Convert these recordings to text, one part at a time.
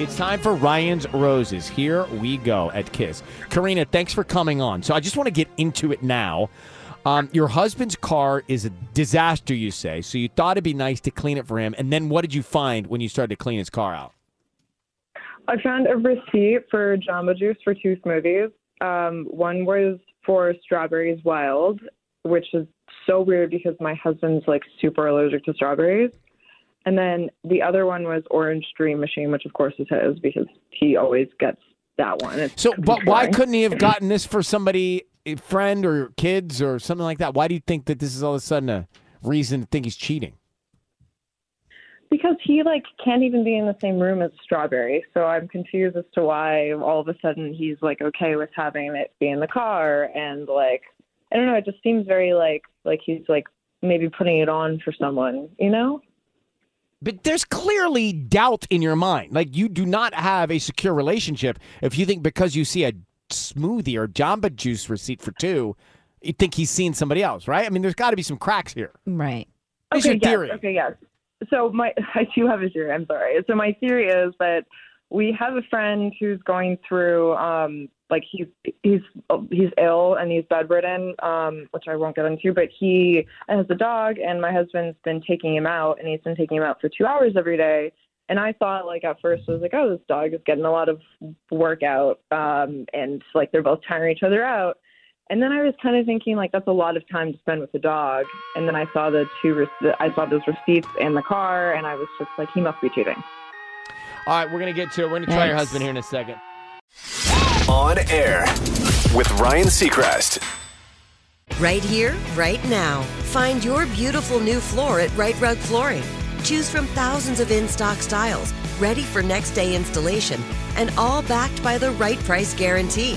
It's time for Ryan's Roses. Here we go at KIIS. Karina, thanks for coming on. So I just want to get into it now. Um, your husband's car is a disaster, you say. So you thought it'd be nice to clean it for him. And then what did you find when you started to clean his car out? I found a receipt for Jamba Juice for two smoothies. Um, one was for strawberries wild, which is so weird because my husband's like super allergic to strawberries. And then the other one was Orange Dream Machine, which of course is his because he always gets that one. It's So, but why couldn't he have gotten this for somebody, a friend or kids or something like that? Why do you think that this is all of a sudden a reason to think he's cheating? Because he like can't even be in the same room as Strawberry. So I'm confused as to why all of a sudden he's like okay with having it be in the car and like I don't know, it just seems very like like he's like maybe putting it on for someone, you know? But there's clearly doubt in your mind. Like you do not have a secure relationship if you think because you see a smoothie or Jamba Juice receipt for two, you think he's seen somebody else, right? I mean, there's got to be some cracks here. Right. What's okay, your yes, theory? Okay, yes. So my I do have a theory. I'm sorry. So my theory is that we have a friend who's going through um like he's he's he's ill and he's bedridden um which I won't get into but he has a dog and my husband's been taking him out and he's been taking him out for 2 hours every day and I thought like at first I was like oh this dog is getting a lot of workout um and like they're both tiring each other out and then I was kind of thinking like that's a lot of time to spend with the dog. And then I saw the two I saw those receipts in the car, and I was just like, he must be cheating. All right, we're gonna get to it. We're gonna try your husband here in a second. On air with Ryan Seacrest. Right here, right now. Find your beautiful new floor at Rite Rug Flooring. Choose from thousands of in stock styles, ready for next day installation, and all backed by the right price guarantee.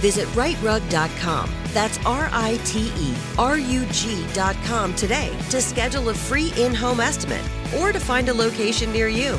Visit riterug.com. That's R I T E R U G.com today to schedule a free in home estimate or to find a location near you.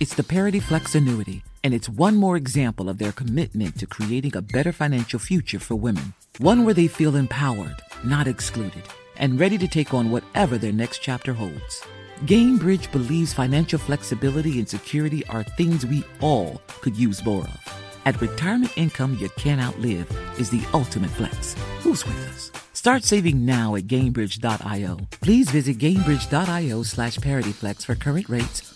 It's the Parity Flex annuity, and it's one more example of their commitment to creating a better financial future for women. One where they feel empowered, not excluded, and ready to take on whatever their next chapter holds. Gainbridge believes financial flexibility and security are things we all could use more of. At retirement income you can't outlive is the ultimate flex. Who's with us? Start saving now at Gainbridge.io. Please visit Gainbridge.io slash ParityFlex for current rates,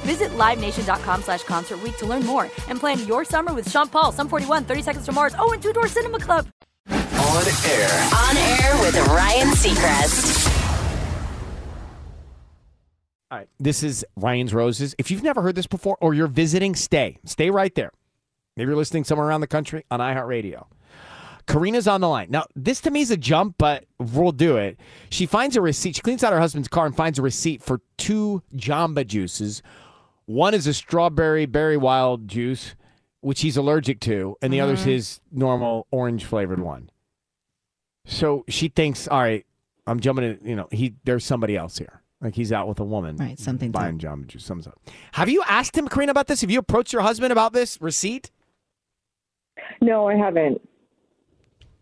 Visit LiveNation.com slash Concert Week to learn more and plan your summer with Sean Paul, Sum 41, 30 Seconds to Mars, oh, and Two Door Cinema Club. On air. On air with Ryan Seacrest. All right. This is Ryan's Roses. If you've never heard this before or you're visiting, stay. Stay right there. Maybe you're listening somewhere around the country on iHeartRadio. Karina's on the line. Now, this to me is a jump, but we'll do it. She finds a receipt. She cleans out her husband's car and finds a receipt for two Jamba juices. One is a strawberry berry wild juice, which he's allergic to, and the other's his normal orange flavored one. So she thinks, all right, I'm jumping in, you know, he there's somebody else here. Like he's out with a woman. Right, something up. buying Jamba juice. Something's up. Have you asked him, Karina, about this? Have you approached your husband about this receipt? No, I haven't.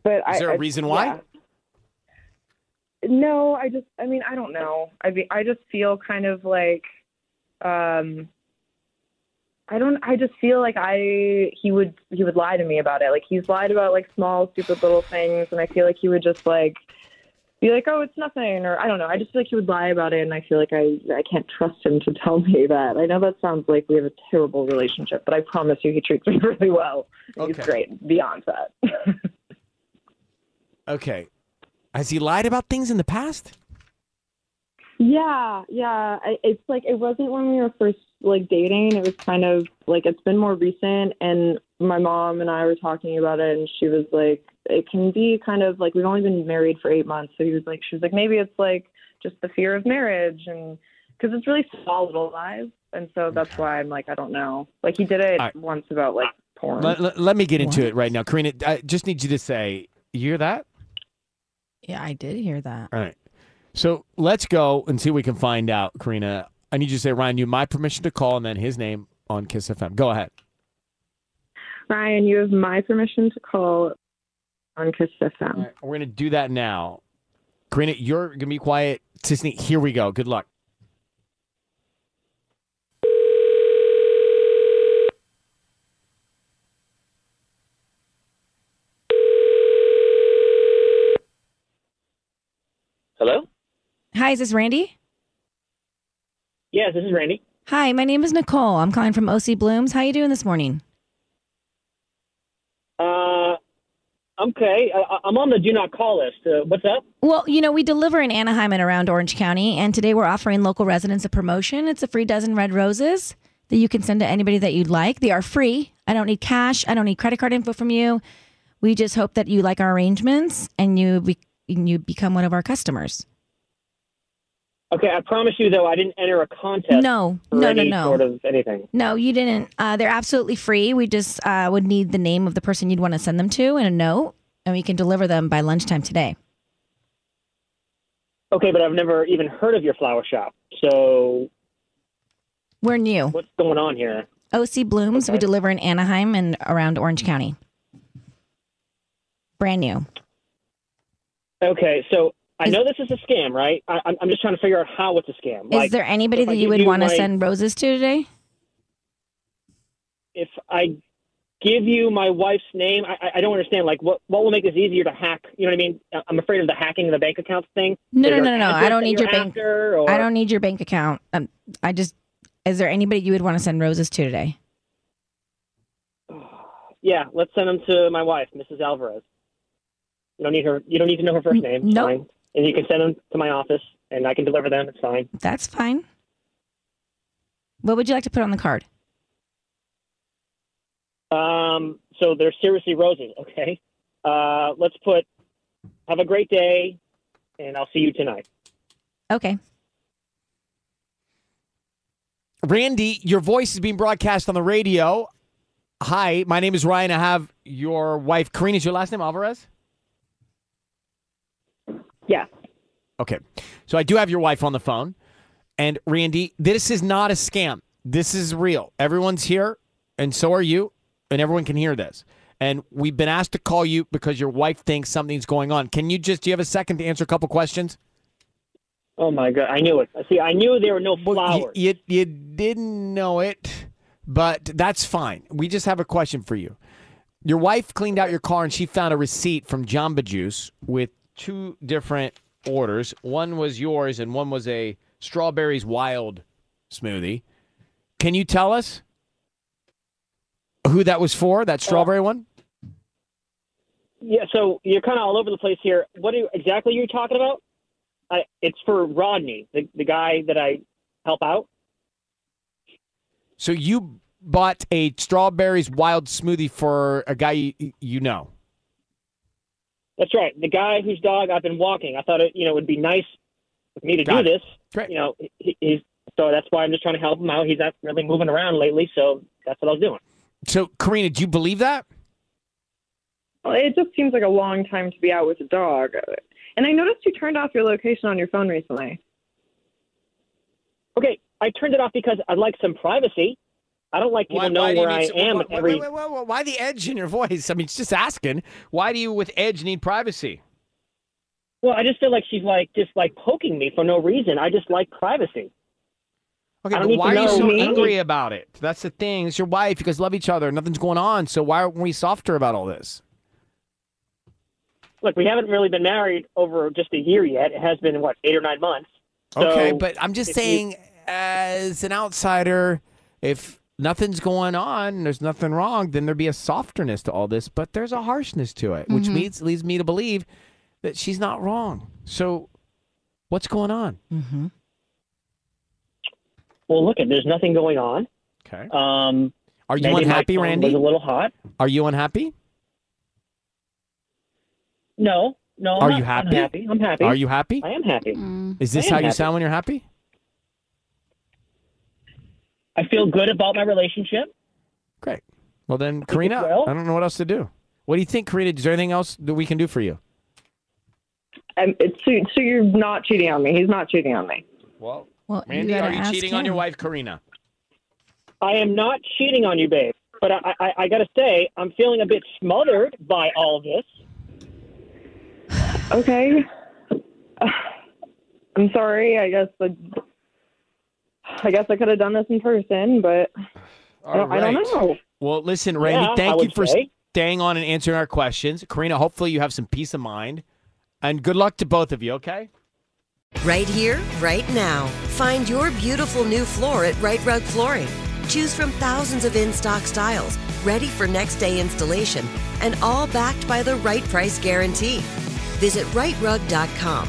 But Is there a I- reason why? yeah. No, I just I mean, I don't know. I mean, I just feel kind of like um I don't I just feel like I he would he would lie to me about it. Like he's lied about like small stupid little things and I feel like he would just like be like, "Oh, it's nothing," or I don't know. I just feel like he would lie about it, and I feel like I I can't trust him to tell me that. I know that sounds like we have a terrible relationship, but I promise you, he treats me really well. Okay. He's great beyond that. Okay. Has he lied about things in the past? Yeah, yeah. I, it's like it wasn't when we were first like dating. It was kind of like it's been more recent, and my mom and I were talking about it, and she was like, it can be kind of like we've only been married for eight months, so he was like, she was like, maybe it's like just the fear of marriage, and because it's really small little lies, and so that's why I'm like, I don't know. Like he did it All right. once about like porn. Let, let- let me get into it right now. Karina, I just need you to say, you hear that? Yeah, I did hear that. All right. So let's go and see what we can find out, Karina. I need you to say, Ryan, you have my permission to call and then his name on KIIS FM. Go ahead. Ryan, you have my permission to call on KIIS FM. All right, we're going to do that now. Karina, you're going to be quiet. Sisanie, here we go. Good luck. Hello? Hi, is this Randy? Yes, this is Randy. Hi, my name is Nicole. I'm calling from OC Blooms. How you doing this morning? Uh, okay. I, I'm on the do not call list. Uh, what's up? Well, you know, we deliver in Anaheim and around Orange County, and today we're offering local residents a promotion. It's a free dozen red roses that you can send to anybody that you'd like. They are free. I don't need cash. I don't need credit card info from you. We just hope that you like our arrangements and you be, and you become one of our customers. Okay, I promise you though, I didn't enter a contest. No, no, no, no. Sort of anything. No, you didn't. Uh, they're absolutely free. We just uh, would need the name of the person you'd want to send them to and a note. and we can deliver them by lunchtime today. Okay, but I've never even heard of your flower shop. So We're new. what's going on here? OC Blooms, we deliver in Anaheim and around Orange County. Brand new. Okay, so I know this is a scam, right? I, I'm- I'm just trying to figure out how it's a scam. Is there anybody if I that you would want to send roses to today? If I give you my wife's name, I, I- don't understand. Like, what what will make this easier to hack? You know what I mean? I'm afraid of the hacking of the bank accounts thing. No, no, no, no, no. I don't need your bank. or- I don't need your bank account. Um, I just. Is there anybody you would want to send roses to today? Yeah, let's send them to my wife, Mrs. Alvarez. You don't need her. You don't need to know her first name. It's nope. Fine. And you can send them to my office, and I can deliver them. It's fine. That's fine. What would you like to put on the card? Um, so they're seriously roses. Okay. Uh, let's put. Have a great day, and I'll see you tonight. Okay. Randy, your voice is being broadcast on the radio. Hi, my name is Ryan. I have your wife, Karina. Is your last name Alvarez? Yeah. Okay. So I do have your wife on the phone. And Randy, this is not a scam. This is real. Everyone's here, and so are you, and everyone can hear this. And we've been asked to call you because your wife thinks something's going on. Can you just, do you have a second to answer a couple questions? Oh my god! I knew it. See, I knew there were no flowers. You, you, you didn't know it, but that's fine. We just have a question for you. Your wife cleaned out your car and she found a receipt from Jamba Juice with two different orders. One was yours and one was a strawberries wild smoothie. Can you tell us who that was for? That strawberry one? Yeah, so you're kind of all over the place here. What are you, exactly are you talking about? I, it's for Rodney, the the guy that I help out. So you bought a strawberries wild smoothie for a guy you, you know. That's right, the guy whose dog I've been walking. I thought it, you know, would be nice for me to Got do it. this. Great. You know, he, he's so that's why I'm just trying to help him out. He's not really moving around lately, so that's what I was doing. So, Karina, do you believe that? Well, it just seems like a long time to be out with a dog. And I noticed you turned off your location on your phone recently. Okay, I turned it off because I'd like some privacy. I don't like people knowing where I am at every. Wait, wait, wait, wait, why the edge in your voice? I mean, it's just asking. Why do you, with edge, need privacy? Well, I just feel like she's like just like poking me for no reason. I just like privacy. Okay, but why are you so me. angry about it? That's the thing. It's your wife. You guys love each other. Nothing's going on. So why aren't we softer about all this? Look, we haven't really been married over just a year yet. It has been what eight or nine months. So okay, but I'm just if you- saying, as an outsider, if nothing's going on, there's nothing wrong, then there'd be a softerness to all this. But there's a harshness to it, which Mhm. means leads me to believe that she's not wrong. So, what's going on? Mm-hmm. well, look, there's nothing going on. Okay. Um, Are you maybe my unhappy, tone Randy? Was a little hot. Are you unhappy? No, no. I'm Are not you happy? I'm happy. Are you happy? I am happy. Is this I am how you sound when you're happy? I feel good about my relationship. Great. Well, then, Karina, well. I don't know what else to do. What do you think, Karina? Is there anything else that we can do for you? Um, and it's, so, so you're not cheating on me. He's not cheating on me. Well, well Randy, are you cheating on your wife, Karina? I am not cheating on you, babe. But I, I, I got to say, I'm feeling a bit smothered by all this. Okay. I'm sorry. I guess the, I guess I could have done this in person, but I don't, I don't know. Well, listen, Randy, Yeah, thank you for say. staying on and answering our questions. Karina, hopefully you have some peace of mind. And good luck to both of you, okay? Right here, right now. Find your beautiful new floor at Rite Rug Flooring. Choose from thousands of in stock styles, ready for next day installation, and all backed by the right price guarantee. Visit riterug.com.